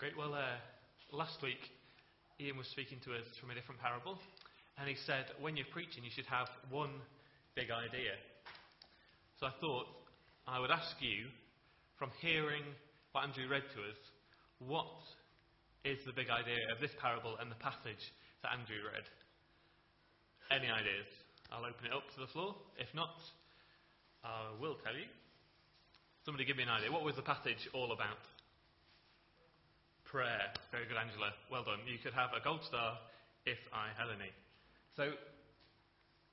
Great. Well, uh, last week Ian was speaking to us from a different parable, and he said when you're preaching, you should have one big idea. So I thought I would ask you, from hearing what Andrew read to us, what is the big idea of this parable and the passage that Andrew read? Any ideas? I'll open it up to the floor. If not, I will tell you. Somebody give me an idea. What was the passage all about? Prayer. Very good, Angela. Well done. You could have a gold star if I had any. So,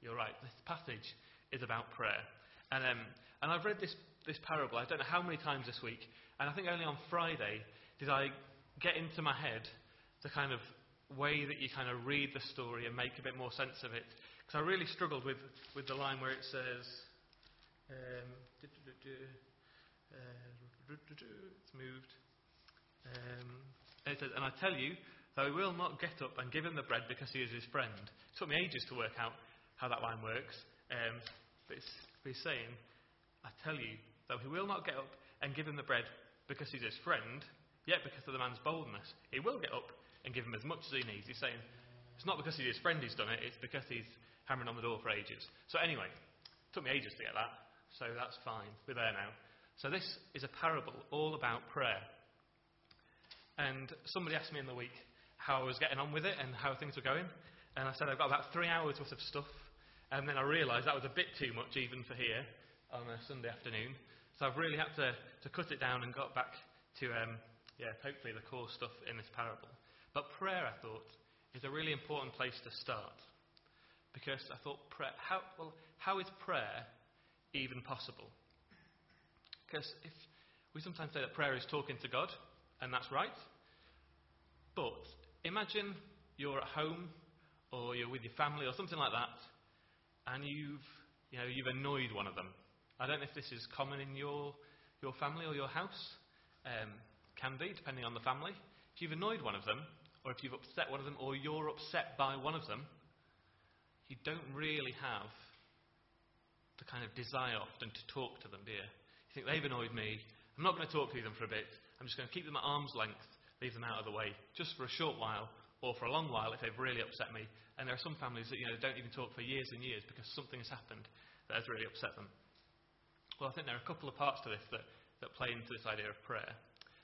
you're right. This passage is about prayer. And, um, and I've read this, this parable, I don't know how many times this week, and I think only on Friday did I get into my head the kind of way that you kind of read the story and make a bit more sense of it. Because I really struggled with, with the line where it says, um, uh, it's moved. Um, it says, And I tell you, though he will not get up and give him the bread because he is his friend. It took me ages to work out how that line works. Um, but, it's, he's saying, I tell you, though he will not get up and give him the bread because he's his friend, yet because of the man's boldness, he will get up and give him as much as he needs. He's saying, it's not because he's his friend he's done it, it's because he's hammering on the door for ages. So, anyway, it took me ages to get that, so that's fine. We're there now. So, this is a parable all about prayer. And somebody asked me in the week how I was getting on with it and how things were going. And I said, I've got about three hours worth of stuff. And then I realised that was a bit too much even for here on a Sunday afternoon. So I've really had to, to cut it down and got back to, um, yeah, hopefully the core stuff in this parable. But prayer, I thought, is a really important place to start. Because I thought, prayer, how, well, how is prayer even possible? Because if we sometimes say that prayer is talking to God, and that's right. But imagine you're at home or you're with your family or something like that, and you've, you know, you've annoyed one of them. I don't know if this is common in your, your family or your house. Um, can be, depending on the family. If you've annoyed one of them, or if you've upset one of them, or you're upset by one of them, you don't really have the kind of desire often to talk to them, do you? You think they've annoyed me, I'm not going to talk to them for a bit, I'm just going to keep them at arm's length, leave them out of the way, just for a short while, or for a long while if they've really upset me. And there are some families that you know don't even talk for years and years because something has happened that has really upset them. Well, I think there are a couple of parts to this that, that play into this idea of prayer.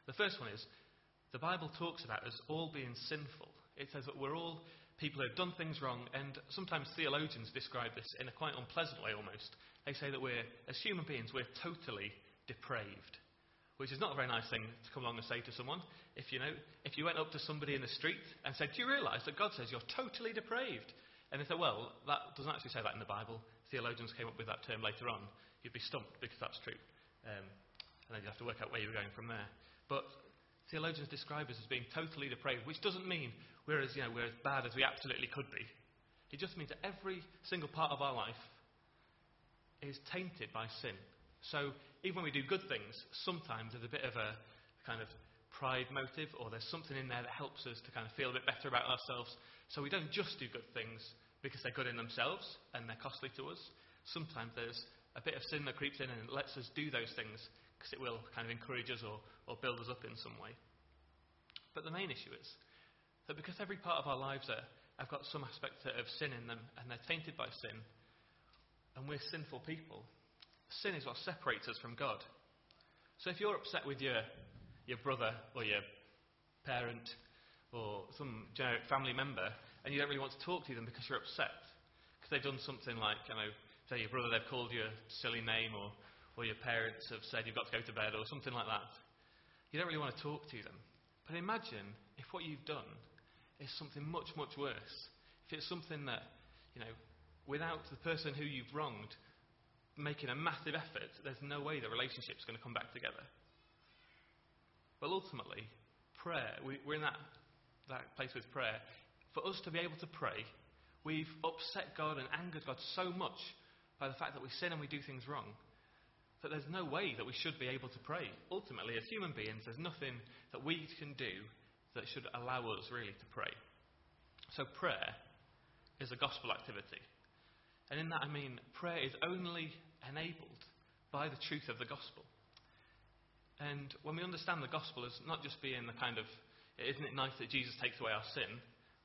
The first one is the Bible talks about us all being sinful. It says that we're all people who have done things wrong, and sometimes theologians describe this in a quite unpleasant way almost. They say that we're, as human beings, we're totally depraved which is not a very nice thing to come along and say to someone. If you know, if you went up to somebody in the street and said, "Do you realise that God says you're totally depraved?" and they said, "Well, that doesn't actually say that in the Bible." Theologians came up with that term later on. You'd be stumped because that's true, um, and then you have to work out where you're going from there. But theologians describe us as being totally depraved, which doesn't mean we're as, you know, we're as bad as we absolutely could be. It just means that every single part of our life is tainted by sin. So even when we do good things, sometimes there's a bit of a kind of pride motive, or there's something in there that helps us to kind of feel a bit better about ourselves. So we don't just do good things because they're good in themselves and they're costly to us. Sometimes there's a bit of sin that creeps in and lets us do those things because it will kind of encourage us or, or build us up in some way. But the main issue is that because every part of our lives are, have got some aspect of sin in them and they're tainted by sin, and we're sinful people, Sin is what separates us from God. So if you're upset with your, your brother or your parent or some generic family member and you don't really want to talk to them because you're upset, because they've done something like, you know, say your brother, they've called you a silly name or, or your parents have said you've got to go to bed or something like that, you don't really want to talk to them. But imagine if what you've done is something much, much worse. If it's something that, you know, without the person who you've wronged making a massive effort, there's no way the relationship's going to come back together. But ultimately, prayer, we, are in that, that place with prayer. For us to be able to pray, we've upset God and angered God so much by the fact that we sin and we do things wrong that there's no way that we should be able to pray. Ultimately, as human beings, there's nothing that we can do that should allow us really to pray. So, prayer is a gospel activity. And in that, I mean, prayer is only enabled by the truth of the gospel. And when we understand the gospel as not just being the kind of Isn't it nice that Jesus takes away our sin?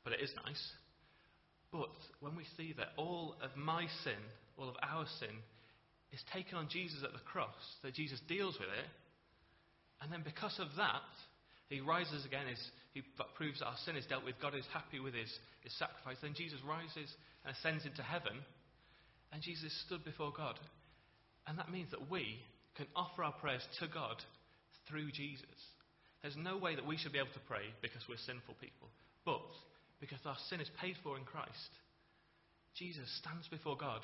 But it is nice. But when we see that all of my sin, all of our sin, is taken on Jesus at the cross, that Jesus deals with it, and then because of that, he rises again, is, he proves that our sin is dealt with, God is happy with his, his sacrifice, then Jesus rises and ascends into heaven, and Jesus stood before God. And that means that we can offer our prayers to God through Jesus. There's no way that we should be able to pray because we're sinful people. But because our sin is paid for in Christ, Jesus stands before God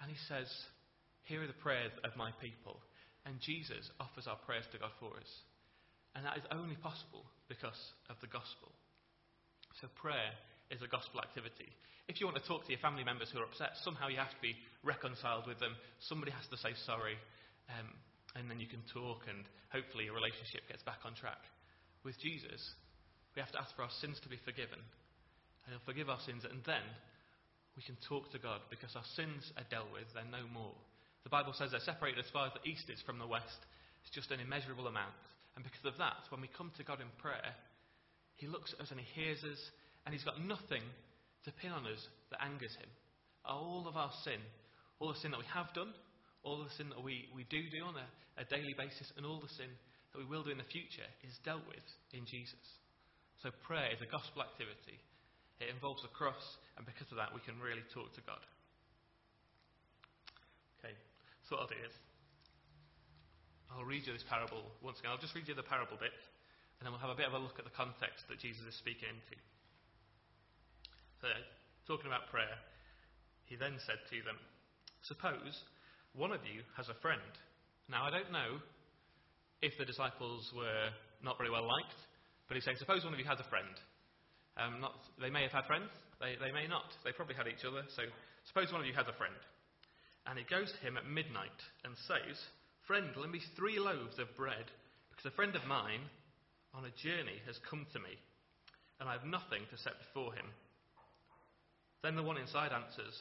and he says, Here are the prayers of my people. And Jesus offers our prayers to God for us. And that is only possible because of the gospel. So prayer is a gospel activity. If you want to talk to your family members who are upset, somehow you have to be reconciled with them. Somebody has to say sorry. Um, and then you can talk, and hopefully your relationship gets back on track. With Jesus, we have to ask for our sins to be forgiven and He'll forgive our sins, and then we can talk to God because our sins are dealt with, they're no more. The Bible says they're separated as far as the east is from the west. It's just an immeasurable amount. And because of that, when we come to God in prayer, He looks at us and He hears us, and He's got nothing to pin on us that angers Him. All of our sin, all the sin that we have done, all the sin that we, we do do on a, a daily basis, and all the sin that we will do in the future is dealt with in Jesus. So prayer is a gospel activity it involves a cross, and because of that, we can really talk to God. Okay, so what I'll do is I'll read you this parable once again. I'll just read you the parable bit, and then we'll have a bit of a look at the context that Jesus is speaking into. So, talking about prayer, he then said to them, Suppose one of you has a friend. Now, I don't know if the disciples were not very well liked, but he's saying, Suppose one of you has a friend. Um, not, they may have had friends, they, they may not. They probably had each other. So suppose one of you has a friend, and he goes to him at midnight and says, Friend, lend me three loaves of bread, because a friend of mine on a journey has come to me, and I have nothing to set before him. Then the one inside answers,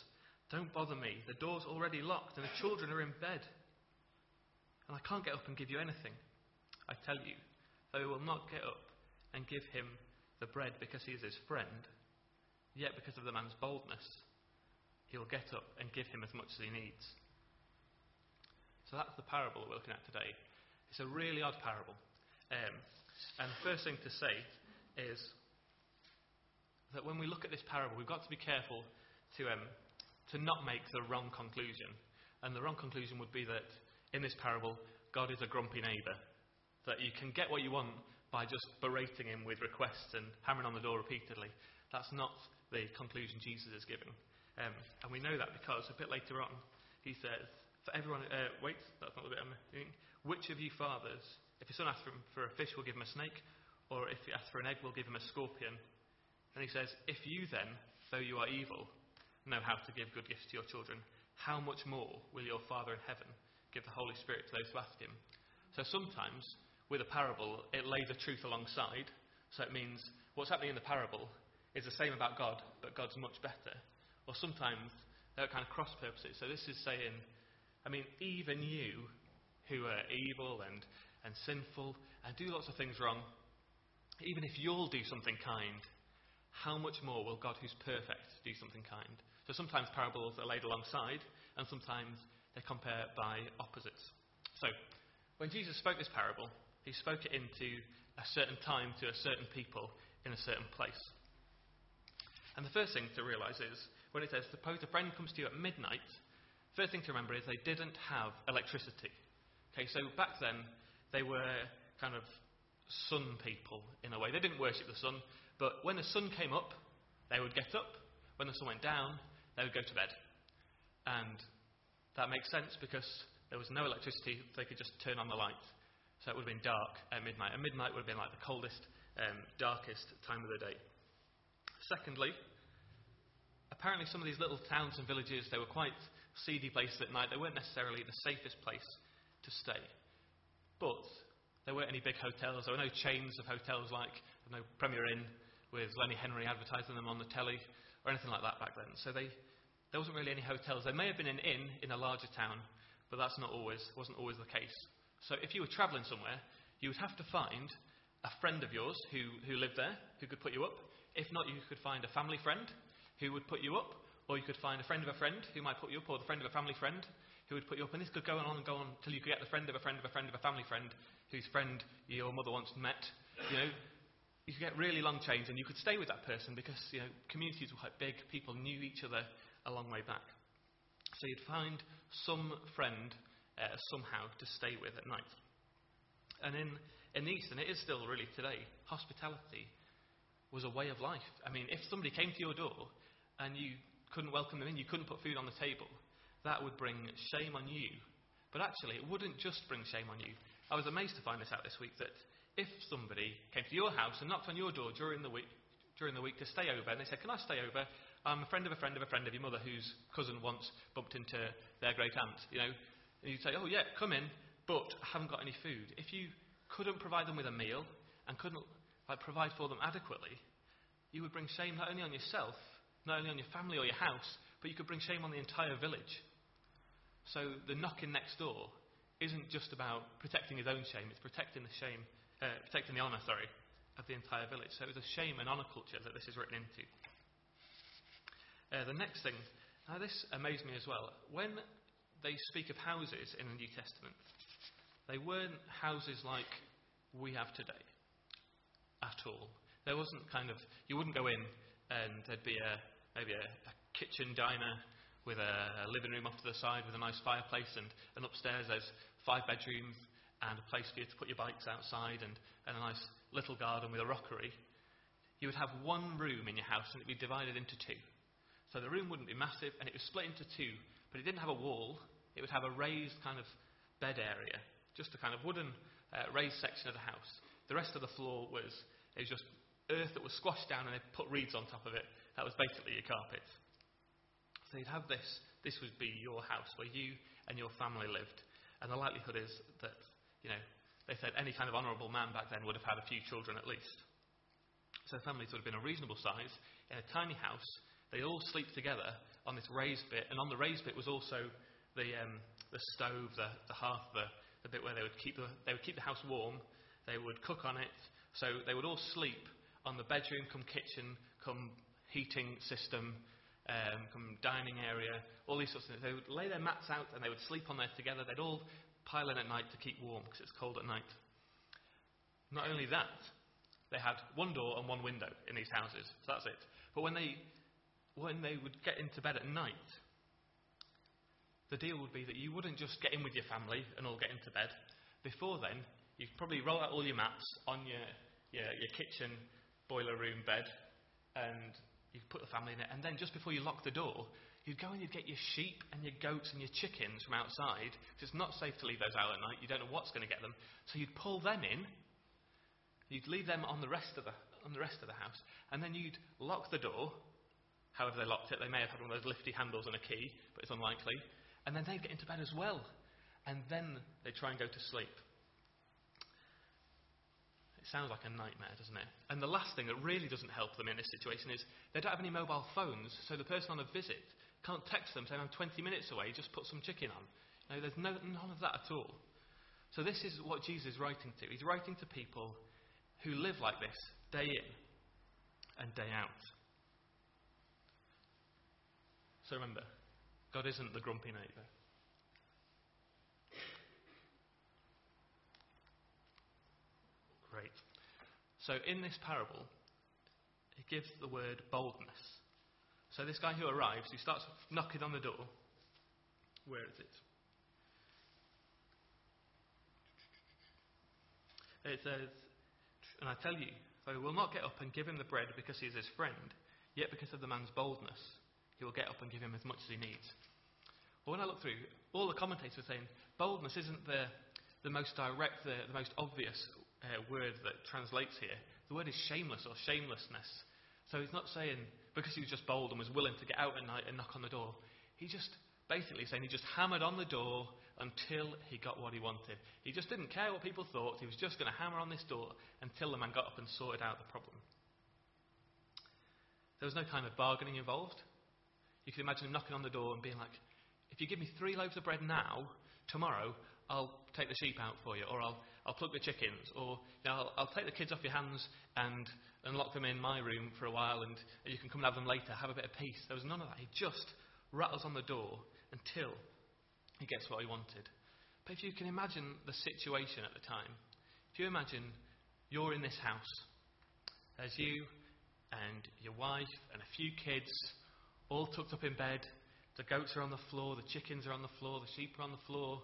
Don't bother me. The door's already locked, and the children are in bed. And I can't get up and give you anything. I tell you, they will not get up and give him the bread because he is his friend, yet because of the man's boldness, he will get up and give him as much as he needs. So that's the parable that we're looking at today. It's a really odd parable. Um, and the first thing to say is that when we look at this parable, we've got to be careful to, um, to not make the wrong conclusion. And the wrong conclusion would be that in this parable, God is a grumpy neighbour. That you can get what you want by just berating him with requests and hammering on the door repeatedly. That's not the conclusion Jesus is giving. Um, and we know that because a bit later on, he says, For everyone, uh, wait, that's not the bit I'm reading. Which of you fathers, if your son asks for, for a fish, will give him a snake? Or if he asks for an egg, will give him a scorpion? And he says, If you then, though you are evil, know how to give good gifts to your children, how much more will your Father in heaven give the Holy Spirit to those who ask him? So sometimes with a parable, it lays a truth alongside. So it means what's happening in the parable is the same about God, but God's much better. Or sometimes they're kind of cross purposes. So this is saying, I mean, even you who are evil and, and sinful and do lots of things wrong, even if you'll do something kind, how much more will God, who's perfect, do something kind? So sometimes parables are laid alongside, and sometimes they compare by opposites. So, when Jesus spoke this parable, he spoke it into a certain time to a certain people in a certain place. And the first thing to realize is when it says, suppose a friend comes to you at midnight, first thing to remember is they didn't have electricity. Okay, so back then they were kind of sun people in a way. They didn't worship the sun, but when the sun came up, they would get up. When the sun went down, they would go to bed. And that makes sense because there was no electricity, they could just turn on the light so it would have been dark at midnight. And midnight would have been like the coldest, um, darkest time of the day. Secondly, apparently some of these little towns and villages, they were quite seedy places at night. They weren't necessarily the safest place to stay. But there weren't any big hotels. There were no chains of hotels like no Premier Inn with Lenny Henry advertising them on the telly or anything like that back then. So they, there wasn't really any hotels. There may have been an inn in a larger town, but that's not always wasn't always the case. So if you were travelling somewhere, you would have to find a friend of yours who, who lived there, who could put you up. If not, you could find a family friend who would put you up, or you could find a friend of a friend who might put you up, or the friend of a family friend who would put you up. And this could go on and go on until you could get the friend of a friend of a friend of a family friend whose friend your mother once met. You know, you could get really long chains, and you could stay with that person because you know communities were quite big. People knew each other a long way back. So you'd find some friend uh, somehow to stay with at night. And in, in the East, and it is still really today, hospitality was a way of life. I mean, if somebody came to your door and you couldn't welcome them in, you couldn't put food on the table, that would bring shame on you. But actually, it wouldn't just bring shame on you. I was amazed to find this out this week that if somebody came to your house and knocked on your door during the week, during the week to stay over, and they said, "Can I stay over? I'm a friend of a friend of a friend of your mother whose cousin once bumped into their great aunt, you know. And you'd say, oh, yeah, come in, but I haven't got any food. If you couldn't provide them with a meal and couldn't like, provide for them adequately, you would bring shame not only on yourself, not only on your family or your house, but you could bring shame on the entire village. So the knocking next door isn't just about protecting his own shame, it's protecting the shame, uh, protecting the honour, sorry, of the entire village. So it was a shame and honour culture that this is written into. Uh, the next thing, now this amazed me as well. When they speak of houses in the New Testament, they weren't houses like we have today at all. There wasn't kind of, you wouldn't go in and there'd be a, maybe a, a kitchen diner with a, a, living room off to the side with a nice fireplace, and, and upstairs there's five bedrooms and a place for you to put your bikes outside and, and a nice little garden with a rockery. You would have one room in your house and it'd be divided into two. So the room wouldn't be massive, and it was split into two, but it didn't have a wall. It would have a raised kind of bed area, just a kind of wooden uh, raised section of the house. The rest of the floor was it was just earth that was squashed down, and they put reeds on top of it. That was basically your carpet. So you'd have this. This would be your house where you and your family lived, and the likelihood is that you know they said any kind of honourable man back then would have had a few children at least. So families would have been a reasonable size in a tiny house they all sleep together on this raised bit, and on the raised bit was also the, um, the stove, the, the hearth, the, the bit where they would, keep the, they would keep the house warm. They would cook on it. So they would all sleep on the bedroom, come kitchen, come heating system, um, come dining area, all these sorts of things. They would lay their mats out and they would sleep on there together. They'd all pile in at night to keep warm because it's cold at night. Not only that, they had one door and one window in these houses. So that's it. But when they when they would get into bed at night, the deal would be that you wouldn't just get in with your family and all get into bed. Before then, you'd probably roll out all your mats on your, your, your kitchen boiler room bed and you'd put the family in it. And then just before you lock the door, you'd go and you'd get your sheep and your goats and your chickens from outside it's not safe to leave those out at night. You don't know what's going to get them. So you'd pull them in. You'd leave them on the rest of the, on the rest of the house. And then you'd lock the door however they locked it. They may have had one of those lifty handles and a key, but it's unlikely. And then they'd get into bed as well. And then they'd try and go to sleep. It sounds like a nightmare, doesn't it? And the last thing that really doesn't help them in this situation is they don't have any mobile phones, so the person on a visit can't text them saying, I'm 20 minutes away, just put some chicken on. No, there's no, none of that at all. So this is what Jesus is writing to. He's writing to people who live like this day in and day out. So remember, God isn't the grumpy neighbour. Great. So in this parable, he gives the word boldness. So this guy who arrives, he starts knocking on the door. Where is it? It says, And I tell you, though he will not get up and give him the bread because he is his friend, yet because of the man's boldness, he will get up and give him as much as he needs. Well, when I look through, all the commentators are saying boldness isn't the, the most direct, the, the most obvious uh, word that translates here. The word is shameless or shamelessness. So he's not saying because he was just bold and was willing to get out at night and knock on the door. He just basically saying he just hammered on the door until he got what he wanted. He just didn't care what people thought. He was just going to hammer on this door until the man got up and sorted out the problem. There was no kind of bargaining involved. You can imagine him knocking on the door and being like, if you give me three loaves of bread now, tomorrow, I'll take the sheep out for you, or I'll, I'll plug the chickens, or you know, I'll, I'll take the kids off your hands and, and lock them in my room for a while, and, and you can come and have them later. Have a bit of peace. There was none of that. He just rattles on the door until he gets what he wanted. But if you can imagine the situation at the time, if you imagine you're in this house, there's you and your wife and a few kids, all tucked up in bed. The goats are on the floor, the chickens are on the floor, the sheep are on the floor,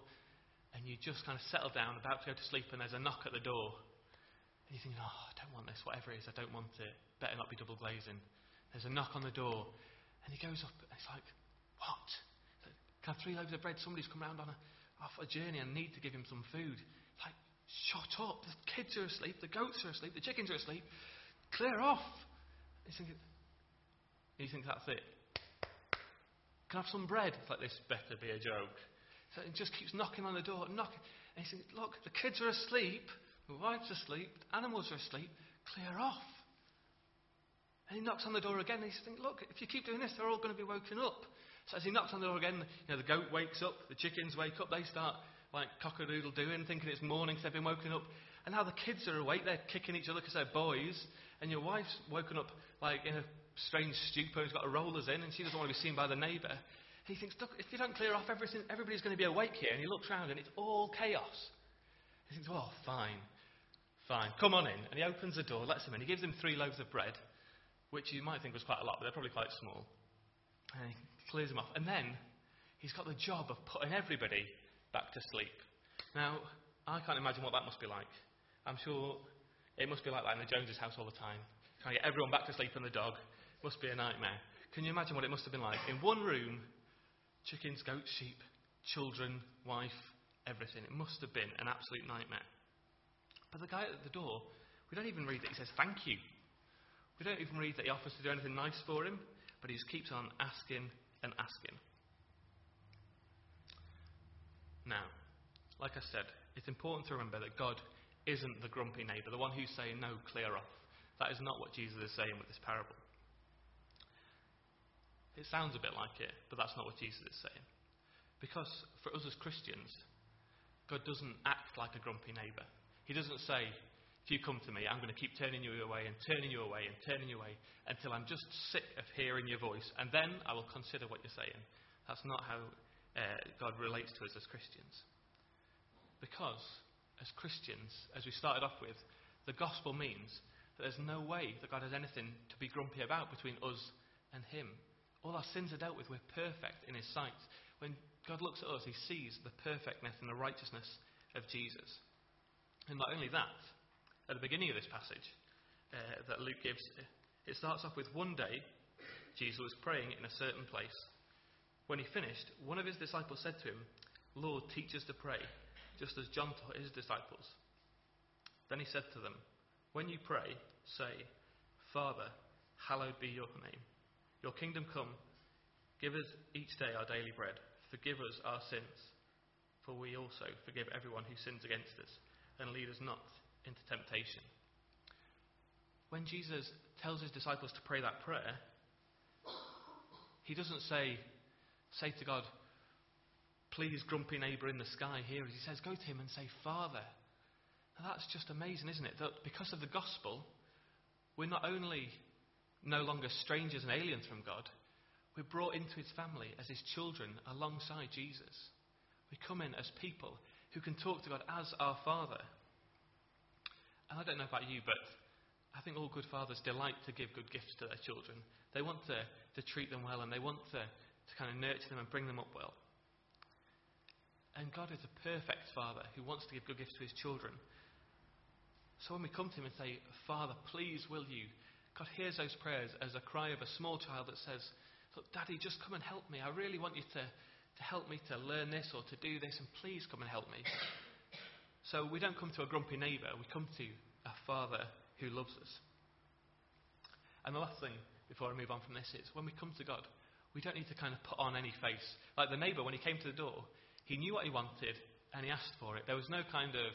and you just kind of settle down, about to go to sleep, and there's a knock at the door. And you think, oh, I don't want this, whatever it is, I don't want it. Better not be double glazing. There's a knock on the door, and he goes up, and it's like, what? Can I have three loaves of bread? Somebody's come round on a, off a journey and need to give him some food. It's like, shut up. The kids are asleep. The goats are asleep. The chickens are asleep. Clear off. You think, you think that's it. Can I have some bread? It's like, this better be a joke. So just keeps knocking on the door, knocking. And he says, look, the kids are asleep. The wife's asleep. The animals are asleep. Clear off. And he knocks on the door again. And he's thinking, look, if you keep doing this, they're all going to be woken up. So as he knocks on the door again, you know, the goat wakes up, the chickens wake up, they start like cock-a-doodle doing, thinking it's morning, so they've been woken up. And now the kids are awake, they're kicking each other because they're boys, and your wife's woken up like in a strange stupor, she's got her rollers in, and she doesn't want to be seen by the neighbour. He thinks, look, if you don't clear off everything, everybody's going to be awake here. And he looks round, and it's all chaos. He thinks, oh, fine, fine, come on in. And he opens the door, lets him in. He gives him three loaves of bread, which you might think was quite a lot, but they're probably quite small. And he clears them off. And then he's got the job of putting everybody back to sleep. Now, I can't imagine what that must be like. I'm sure it must be like that in the Joneses' house all the time. Trying to get everyone back to sleep and the dog must be a nightmare. Can you imagine what it must have been like? In one room, chickens, goats, sheep, children, wife, everything. It must have been an absolute nightmare. But the guy at the door, we don't even read that he says thank you. We don't even read that he offers to do anything nice for him, but he just keeps on asking and asking. Now, like I said, it's important to remember that God isn't the grumpy neighbour, the one who's saying, no, clear off. That is not what Jesus is saying with this parable. It sounds a bit like it, but that's not what Jesus is saying. Because for us as Christians, God doesn't act like a grumpy neighbour. He doesn't say, if you come to me, I'm going to keep turning you away and turning you away and turning you away until I'm just sick of hearing your voice, and then I will consider what you're saying. That's not how uh, God relates to us as Christians. Because, as Christians, as we started off with, the gospel means that there's no way that God has anything to be grumpy about between us and Him. All our sins are dealt with. We're perfect in His sight. When God looks at us, He sees the perfectness and the righteousness of Jesus. And not only that, at the beginning of this passage uh, that Luke gives, it starts off with one day Jesus was praying in a certain place. When he finished, one of his disciples said to him, Lord, teach us to pray, just as John taught his disciples. Then he said to them, When you pray, say, Father, hallowed be your name. Your kingdom come. Give us each day our daily bread. Forgive us our sins, for we also forgive everyone who sins against us. And lead us not into temptation. When Jesus tells his disciples to pray that prayer, he doesn't say, say to God, please, grumpy neighbour in the sky, here. He says, go to him and say, Father. Now that's just amazing, isn't it? That because of the gospel, we're not only no longer strangers and aliens from God, we're brought into his family as his children alongside Jesus. We come in as people who can talk to God as our Father. And I don't know about you, but I think all good fathers delight to give good gifts to their children. They want to, to treat them well and they want to, to kind of nurture them and bring them up well. And God is a perfect father who wants to give good gifts to his children. So when we come to him and say, Father, please will you, God hears those prayers as a cry of a small child that says, Look, Daddy, just come and help me. I really want you to, to help me to learn this or to do this, and please come and help me. So we don't come to a grumpy neighbour, we come to a father who loves us. And the last thing, before I move on from this, is when we come to God, we don't need to kind of put on any face. Like the neighbour, when he came to the door, he knew what he wanted and he asked for it. There was no kind of,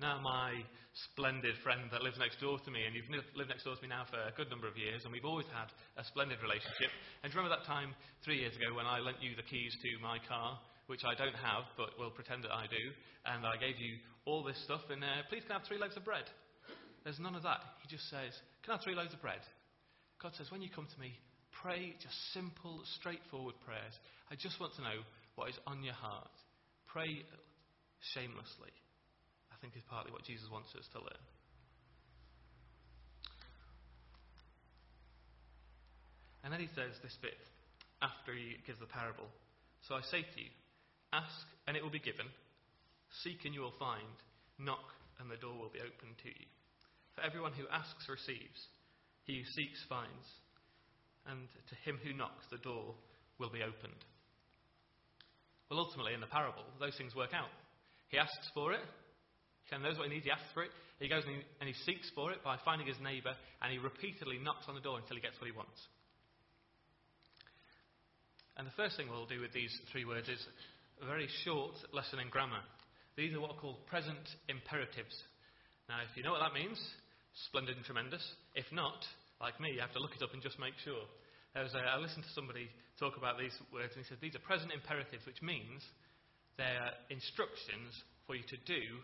now my splendid friend that lives next door to me, and you've lived next door to me now for a good number of years, and we've always had a splendid relationship. And do you remember that time three years ago when I lent you the keys to my car which I don't have, but we'll pretend that I do, and I gave you all this stuff, and uh, please can I have three loaves of bread? There's none of that. He just says, Can I have three loaves of bread? God says, When you come to me, pray just simple, straightforward prayers. I just want to know what is on your heart. Pray shamelessly. I think is partly what Jesus wants us to learn. And then he says this bit after he gives the parable. So I say to you, ask and it will be given, seek and you will find, knock and the door will be opened to you. For everyone who asks receives, he who seeks finds, and to him who knocks the door will be opened. Well, ultimately, in the parable, those things work out. He asks for it, he knows what he needs, he asks for it, he goes and he, and he seeks for it by finding his neighbour, and he repeatedly knocks on the door until he gets what he wants. And the first thing we'll do with these three words is a very short lesson in grammar. These are what are called present imperatives. Now, if you know what that means, splendid and tremendous. If not, like me, you have to look it up and just make sure. I listened to somebody talk about these words, and he said these are present imperatives, which means they're instructions for you to do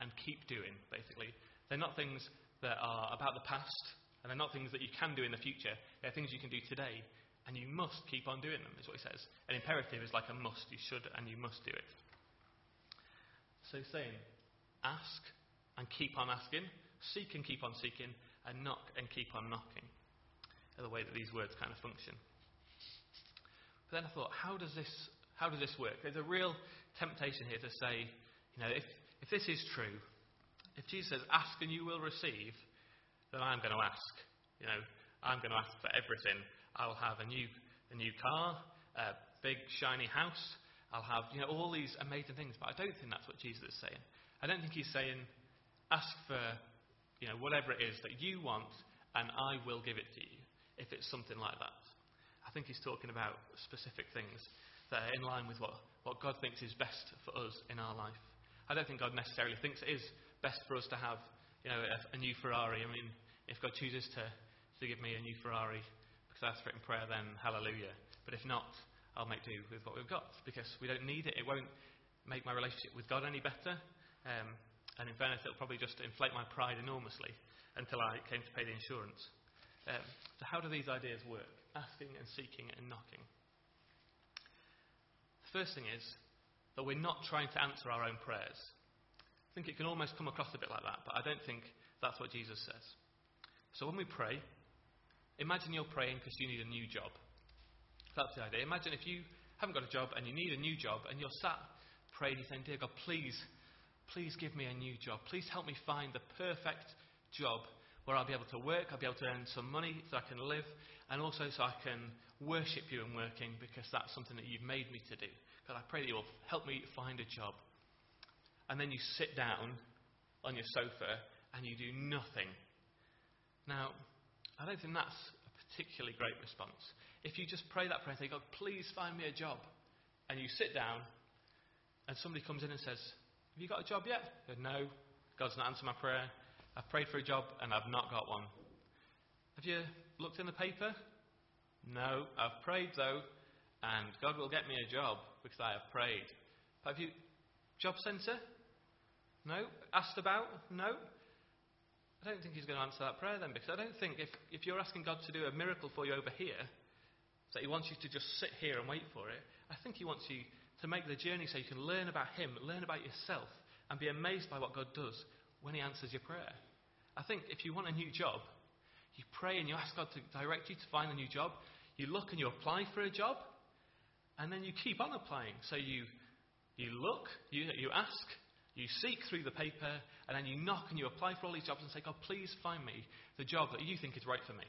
and keep doing, basically. They're not things that are about the past, and they're not things that you can do in the future. They're things you can do today and you must keep on doing them, is what he says. An imperative is like a must. You should and you must do it. So he's saying, ask and keep on asking, seek and keep on seeking, and knock and keep on knocking. Are the way that these words kind of function. But then I thought, how does this, how does this work? There's a real temptation here to say, you know, if, if this is true, if Jesus says, ask and you will receive, then I'm going to ask. You know, I'm going to ask for everything. I'll have a new, a new car, a big shiny house. I'll have you know, all these amazing things. But I don't think that's what Jesus is saying. I don't think he's saying, ask for you know, whatever it is that you want, and I will give it to you, if it's something like that. I think he's talking about specific things that are in line with what, what God thinks is best for us in our life. I don't think God necessarily thinks it is best for us to have you know, a, a new Ferrari. I mean, if God chooses to, to give me a new Ferrari, because I ask for it in prayer, then hallelujah. But if not, I'll make do with what we've got because we don't need it. It won't make my relationship with God any better. Um, and in fairness, it'll probably just inflate my pride enormously until I came to pay the insurance. Um, so, how do these ideas work? Asking and seeking and knocking. The first thing is that we're not trying to answer our own prayers. I think it can almost come across a bit like that, but I don't think that's what Jesus says. So, when we pray, Imagine you're praying because you need a new job. That's the idea. Imagine if you haven't got a job and you need a new job and you're sat praying, you're saying, Dear God, please, please give me a new job. Please help me find the perfect job where I'll be able to work, I'll be able to earn some money so I can live, and also so I can worship you in working because that's something that you've made me to do. God, I pray that you will help me find a job. And then you sit down on your sofa and you do nothing. Now, I don't think that's a particularly great response. If you just pray that prayer and say, God, please find me a job, and you sit down, and somebody comes in and says, Have you got a job yet? Said, no, God's not answered my prayer. I've prayed for a job and I've not got one. Have you looked in the paper? No, I've prayed though, and God will get me a job because I have prayed. Have you job centre? No. Asked about? No. I don't think he's going to answer that prayer then, because I don't think if, if you're asking God to do a miracle for you over here, that he wants you to just sit here and wait for it. I think he wants you to make the journey so you can learn about him, learn about yourself, and be amazed by what God does when he answers your prayer. I think if you want a new job, you pray and you ask God to direct you to find a new job. You look and you apply for a job, and then you keep on applying. So you, you look, you, you ask, you seek through the paper, and then you knock and you apply for all these jobs and say, God, please find me the job that you think is right for me.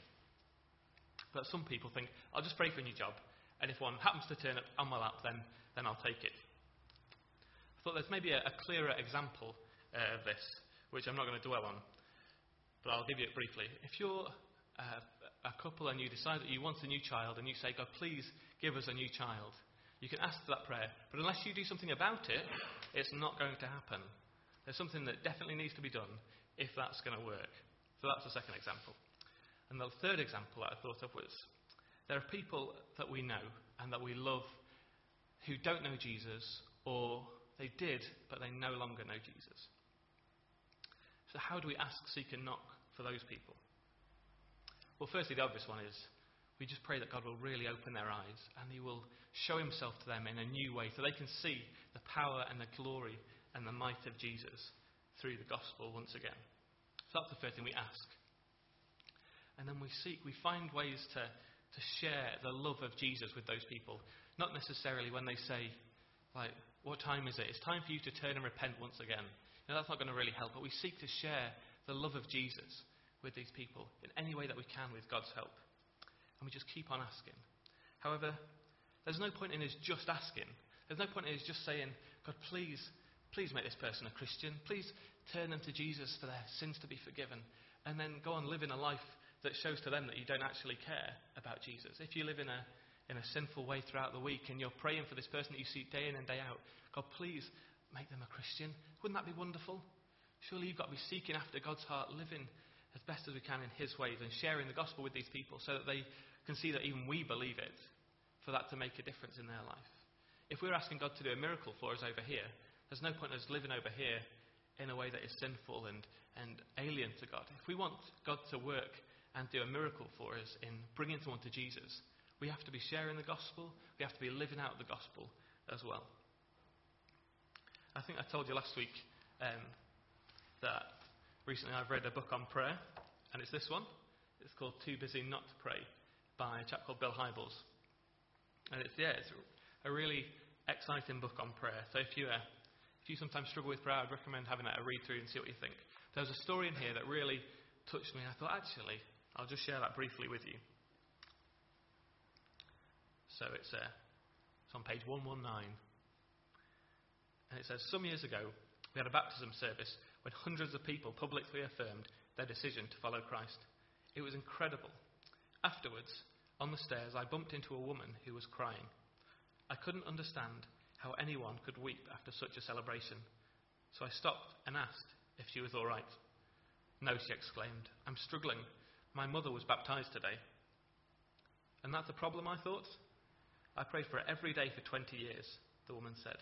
But some people think, I'll just pray for a new job, and if one happens to turn up on my lap, then, then I'll take it. I thought there's maybe a, a clearer example uh, of this, which I'm not going to dwell on, but I'll give you it briefly. If you're uh, a couple and you decide that you want a new child, and you say, God, please give us a new child, you can ask for that prayer, but unless you do something about it, it's not going to happen. There's something that definitely needs to be done if that's going to work. So that's the second example. And the third example that I thought of was there are people that we know and that we love who don't know Jesus, or they did, but they no longer know Jesus. So, how do we ask, seek, and knock for those people? Well, firstly, the obvious one is we just pray that God will really open their eyes and He will show Himself to them in a new way so they can see the power and the glory and the might of Jesus through the gospel once again. So that's the first thing we ask. And then we seek, we find ways to, to share the love of Jesus with those people. Not necessarily when they say, like, what time is it? It's time for you to turn and repent once again. Know, that's not going to really help, but we seek to share the love of Jesus with these people in any way that we can with God's help and we just keep on asking. However, there's no point in us just asking. There's no point in us just saying, God, please, please make this person a Christian. Please turn them to Jesus for their sins to be forgiven. And then go on living a life that shows to them that you don't actually care about Jesus. If you live in a, in a sinful way throughout the week and you're praying for this person that you see day in and day out, God, please make them a Christian. Wouldn't that be wonderful? Surely you've got to be seeking after God's heart, living as best as we can in His ways and sharing the gospel with these people so that they can see that even we believe it for that to make a difference in their life. If we're asking God to do a miracle for us over here, there's no point in us living over here in a way that is sinful and, and alien to God. If we want God to work and do a miracle for us in bringing someone to Jesus, we have to be sharing the gospel, we have to be living out the gospel as well. I think I told you last week um, that recently I've read a book on prayer, and it's this one. It's called Too Busy Not to Pray by a chap called Bill Hybels. And it's, yeah, it's a really exciting book on prayer. So if you, uh, if you sometimes struggle with prayer, I'd recommend having a read through and see what you think. There's a story in here that really touched me. I thought, actually, I'll just share that briefly with you. So it's, uh, it's on page 119. And it says, Some years ago, we had a baptism service when hundreds of people publicly affirmed their decision to follow Christ. It was incredible. Afterwards, on the stairs, I bumped into a woman who was crying. I couldn't understand how anyone could weep after such a celebration, so I stopped and asked if she was all right. No, she exclaimed. I'm struggling. My mother was baptized today. And that's a problem, I thought. I prayed for it every day for 20 years, the woman said.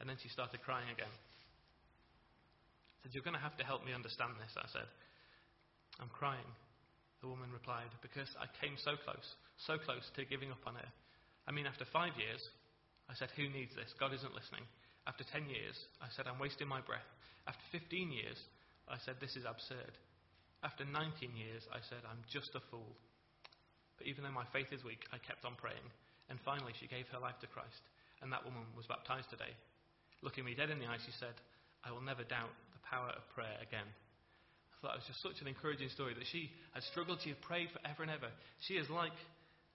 And then she started crying again. I said, You're going to have to help me understand this, I said. I'm crying. The woman replied, Because I came so close, so close to giving up on her. I mean, after five years, I said, Who needs this? God isn't listening. After 10 years, I said, I'm wasting my breath. After 15 years, I said, This is absurd. After 19 years, I said, I'm just a fool. But even though my faith is weak, I kept on praying. And finally, she gave her life to Christ. And that woman was baptized today. Looking me dead in the eye, she said, I will never doubt the power of prayer again. I thought it was just such an encouraging story that she had struggled. She had prayed forever and ever. She is like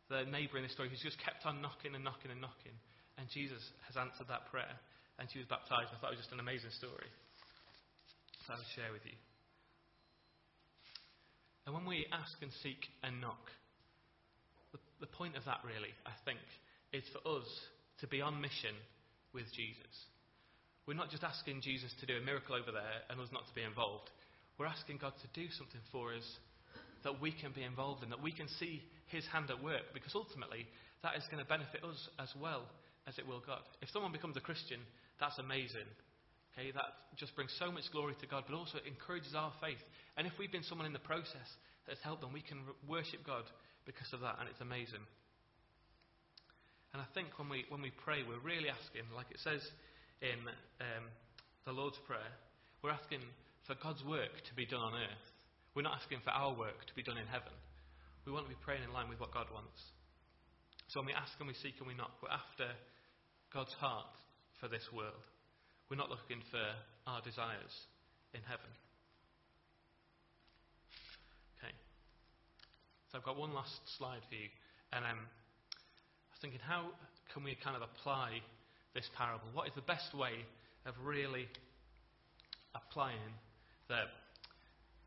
the neighbour in this story who's just kept on knocking and knocking and knocking. And Jesus has answered that prayer. And she was baptized. I thought it was just an amazing story. So I would share with you. And when we ask and seek and knock, the, the point of that really, I think, is for us to be on mission with Jesus. We're not just asking Jesus to do a miracle over there and us not to be involved. We're asking God to do something for us that we can be involved in, that we can see His hand at work, because ultimately that is going to benefit us as well as it will God. If someone becomes a Christian, that's amazing. Okay, that just brings so much glory to God, but also it encourages our faith. And if we've been someone in the process that's helped them, we can worship God because of that, and it's amazing. And I think when we when we pray, we're really asking, like it says in um, the Lord's Prayer, we're asking for God's work to be done on earth. We're not asking for our work to be done in heaven. We want to be praying in line with what God wants. So when we ask and we seek and we knock, we're after God's heart for this world. We're not looking for our desires in heaven. Okay. So I've got one last slide for you. And um, I was thinking, how can we kind of apply this parable? What is the best way of really applying the,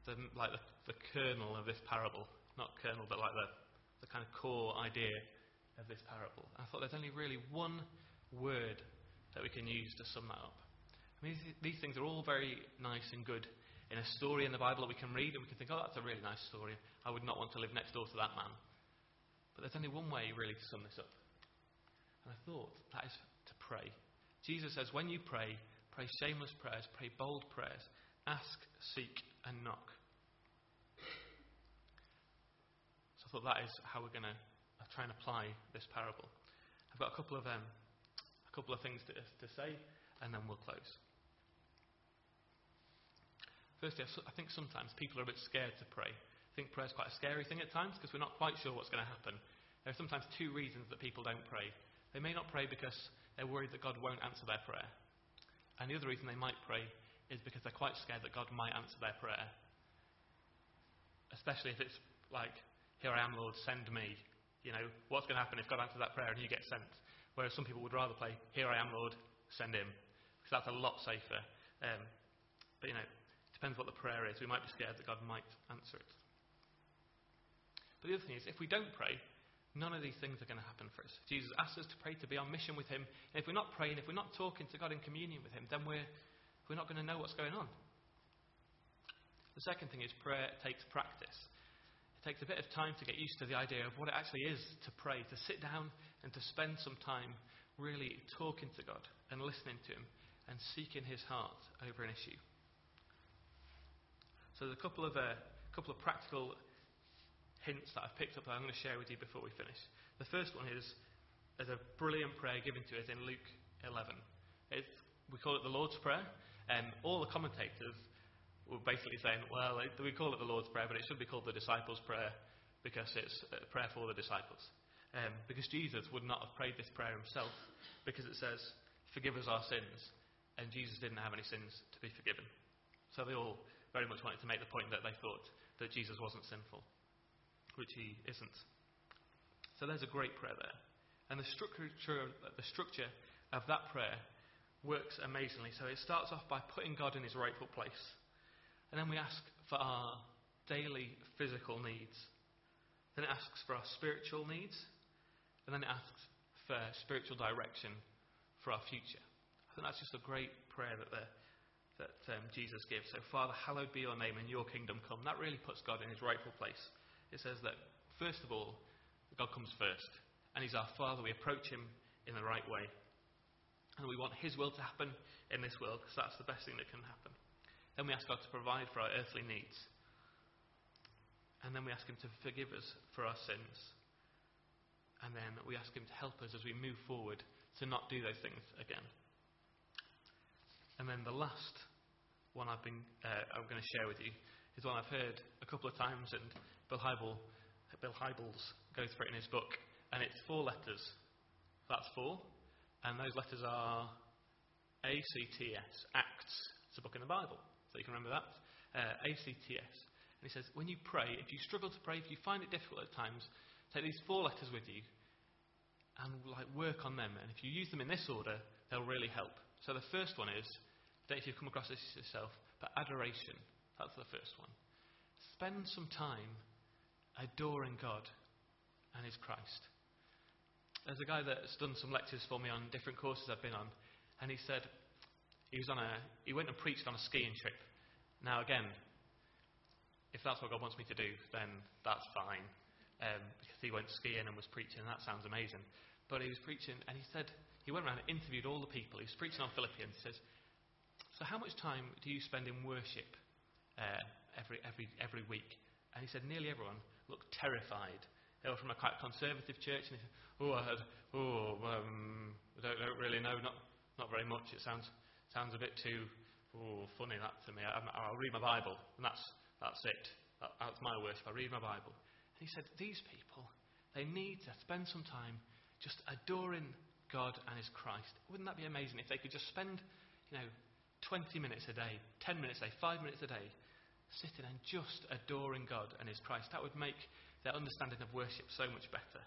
the like the, the kernel of this parable. Not kernel, but like the, the kind of core idea of this parable. I thought there's only really one word that we can use to sum that up. I mean, these things are all very nice and good in a story in the Bible that we can read and we can think, oh, that's a really nice story. I would not want to live next door to that man. But there's only one way, really, to sum this up. And I thought, that is pray. Jesus says, when you pray, pray shameless prayers, pray bold prayers, ask, seek, and knock. So I thought that is how we're going to try and apply this parable. I've got a couple of, um, a couple of things to, to say, and then we'll close. Firstly, I think sometimes people are a bit scared to pray. I think prayer is quite a scary thing at times because we're not quite sure what's going to happen. There are sometimes two reasons that people don't pray. They may not pray because they're worried that God won't answer their prayer. And the other reason they might pray is because they're quite scared that God might answer their prayer. Especially if it's like, Here I am, Lord, send me. You know, what's going to happen if God answers that prayer and you get sent? Whereas some people would rather play, Here I am, Lord, send him. Because that's a lot safer. Um, but, you know, it depends what the prayer is. We might be scared that God might answer it. But the other thing is, if we don't pray, None of these things are going to happen for us. Jesus asks us to pray to be on mission with Him. And if we're not praying, if we're not talking to God in communion with Him, then we're, we're not going to know what's going on. The second thing is prayer takes practice. It takes a bit of time to get used to the idea of what it actually is to pray, to sit down and to spend some time really talking to God and listening to Him and seeking His heart over an issue. So there's a couple of, uh, couple of practical hints that I've picked up that I'm going to share with you before we finish. The first one is there's a brilliant prayer given to us in Luke 11. It's, we call it the Lord's Prayer, and all the commentators were basically saying, well, we call it the Lord's Prayer, but it should be called the Disciples' Prayer because it's a prayer for the disciples. Um, because Jesus would not have prayed this prayer himself because it says, forgive us our sins, and Jesus didn't have any sins to be forgiven. So they all very much wanted to make the point that they thought that Jesus wasn't sinful which he isn't. So there's a great prayer there. And the structure, the structure of that prayer works amazingly. So it starts off by putting God in his rightful place. And then we ask for our daily physical needs. Then it asks for our spiritual needs. And then it asks for spiritual direction for our future. I think that's just a great prayer that, that um, Jesus gives. So, Father, hallowed be your name and your kingdom come. That really puts God in his rightful place it says that, first of all, God comes first. And He's our Father. We approach Him in the right way. And we want His will to happen in this world because that's the best thing that can happen. Then we ask God to provide for our earthly needs. And then we ask Him to forgive us for our sins. And then we ask Him to help us as we move forward to not do those things again. And then the last one I've been, uh, I'm going to share with you is one I've heard a couple of times, and Bill, Hybel, Bill Hybels goes for it in his book, and it's four letters. That's four, and those letters are A C T S, Acts. It's a book in the Bible, so you can remember that. Uh, A C T S. And he says, when you pray, if you struggle to pray, if you find it difficult at times, take these four letters with you and like work on them. And if you use them in this order, they'll really help. So the first one is, I don't know if you've come across this yourself, but adoration. That's the first one. Spend some time adoring God and His Christ. There's a guy that's done some lectures for me on different courses I've been on, and he said he was on a he went and preached on a skiing trip. Now again, if that's what God wants me to do, then that's fine. Um, because he went skiing and was preaching, and that sounds amazing. But he was preaching, and he said he went around and interviewed all the people. He was preaching on Philippians. He says, "So how much time do you spend in worship uh, every every every week?" And he said, "Nearly everyone looked terrified. They were from a quite conservative church, and he said, "Oh, I had, oh, um, I don't, don't, really know, not not very much. It sounds sounds a bit too, oh, funny that to me. I, will read my Bible, and that's that's it. That, that's my worship. I read my Bible." And he said, "These people, they need to spend some time just adoring God and His Christ. Wouldn't that be amazing if they could just spend, you know, 20 minutes a day, 10 minutes a day, 5 minutes a day, sitting and just adoring God and His Christ. That would make their understanding of worship so much better.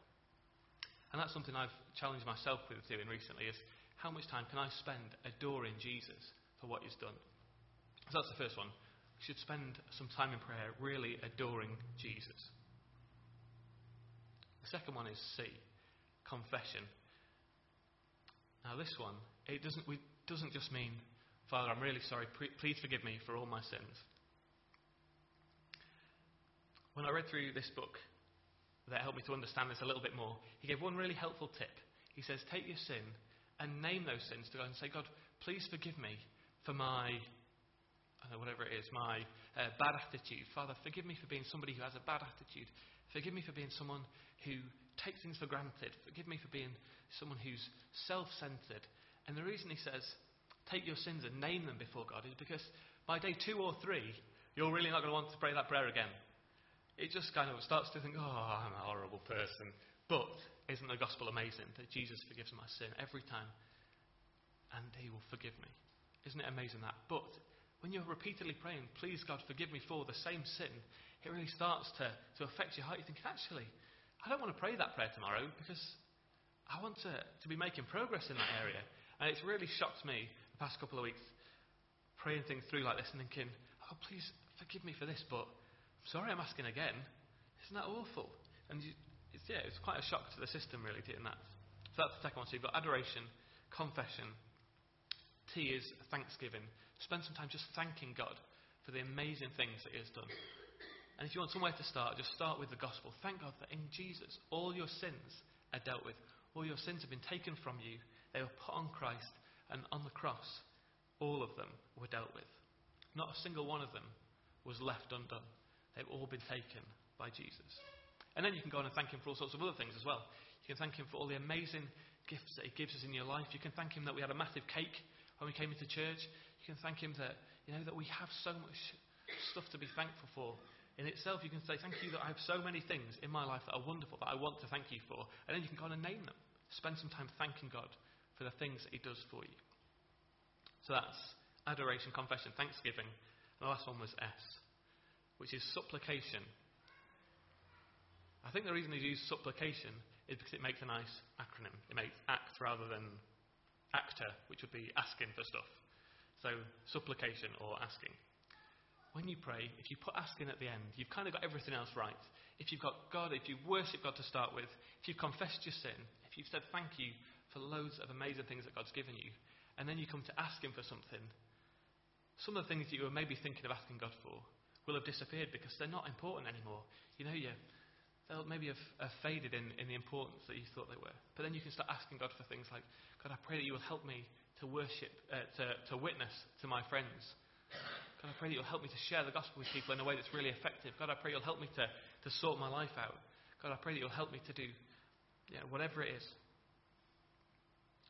And that's something I've challenged myself with doing recently is how much time can I spend adoring Jesus for what He's done? So that's the first one. We should spend some time in prayer really adoring Jesus. The second one is C, confession. Now this one, it doesn't, we, doesn't just mean, Father, I'm really sorry, please forgive me for all my sins when I read through this book that helped me to understand this a little bit more, he gave one really helpful tip. He says, Take your sin and name those sins to God and say, God, please forgive me for my, know, whatever it is, my uh, bad attitude. Father, forgive me for being somebody who has a bad attitude. Forgive me for being someone who takes things for granted. Forgive me for being someone who's self centered. And the reason he says, take your sins and name them before God is because by day two or three, you're really not going to want to pray that prayer again. It just kind of starts to think, oh, I'm a horrible person. But isn't the gospel amazing that Jesus forgives my sin every time and he will forgive me? Isn't it amazing that? But when you're repeatedly praying, please God, forgive me for the same sin, it really starts to, to affect your heart. You think, actually, I don't want to pray that prayer tomorrow because I want to, to be making progress in that area. And it's really shocked me the past couple of weeks praying things through like this and thinking, oh, please forgive me for this, but sorry I'm asking again. Isn't that awful? And you, it's, yeah, it's quite a shock to the system, really, doing that. So that's the second one. So you've got adoration, confession, T is thanksgiving. Spend some time just thanking God for the amazing things that He has done. And if you want somewhere to start, just start with the gospel. Thank God that in Jesus, all your sins are dealt with. All your sins have been taken from you. They were put on Christ, and on the cross, all of them were dealt with. Not a single one of them was left undone. They've all been taken by Jesus. And then you can go on and thank Him for all sorts of other things as well. You can thank Him for all the amazing gifts that He gives us in your life. You can thank Him that we had a massive cake when we came into church. You can thank Him that, you know, that we have so much stuff to be thankful for in itself, you can say, Thank you that I have so many things in my life that are wonderful that I want to thank you for. And then you can go on and name them. Spend some time thanking God for the things that He does for you. So that's adoration, confession, thanksgiving. And the last one was S, which is supplication. I think the reason they use supplication is because it makes a nice acronym. It makes ACT rather than actor, which would be asking for stuff. So, supplication or asking when you pray, if you put asking at the end, you've kind of got everything else right. If you've got God, if you worship God to start with, if you've confessed your sin, if you've said thank you for loads of amazing things that God's given you, and then you come to ask Him for something, some of the things that you were maybe thinking of asking God for will have disappeared because they're not important anymore. You know, you, they'll maybe have, have faded in, in the importance that you thought they were. But then you can start asking God for things like, God, I pray that you will help me to worship, uh, to, to witness to my friends God, I pray that you'll help me to share the gospel with people in a way that's really effective. God, I pray you'll help me to, to sort my life out. God, I pray that you'll help me to do you know, whatever it is.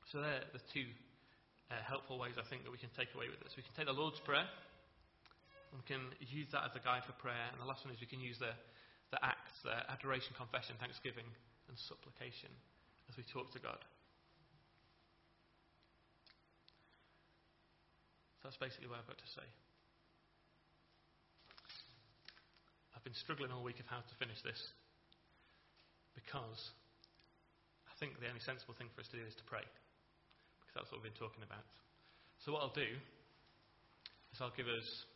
So they're the two uh, helpful ways I think that we can take away with this. We can take the Lord's Prayer. We can use that as a guide for prayer. And the last one is we can use the, the acts, adoration, confession, thanksgiving, and supplication as we talk to God. So that's basically what I've got to say. I've been struggling all week of how to finish this because I think the only sensible thing for us to do is to pray because that's what we've been talking about. So, what I'll do is I'll give us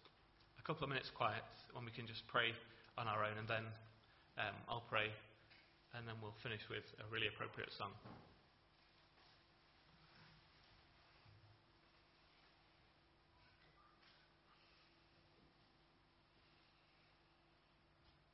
a couple of minutes quiet when we can just pray on our own, and then um, I'll pray, and then we'll finish with a really appropriate song.